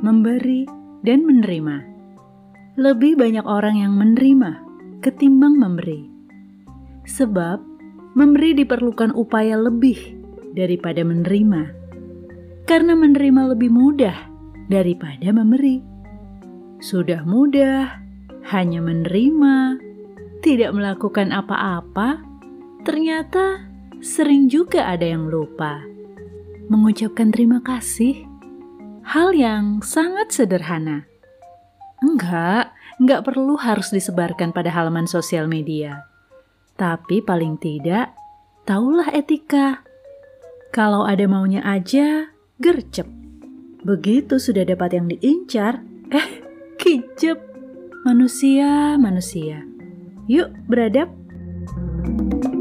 memberi, dan menerima. Lebih banyak orang yang menerima ketimbang memberi. Sebab memberi diperlukan upaya lebih daripada menerima. Karena menerima lebih mudah daripada memberi. Sudah mudah hanya menerima, tidak melakukan apa-apa, ternyata sering juga ada yang lupa mengucapkan terima kasih. Hal yang sangat sederhana. Enggak, enggak perlu harus disebarkan pada halaman sosial media. Tapi paling tidak, tahulah etika. Kalau ada maunya aja, gercep. Begitu sudah dapat yang diincar, eh, kicep. Manusia, manusia. Yuk, beradab. thank you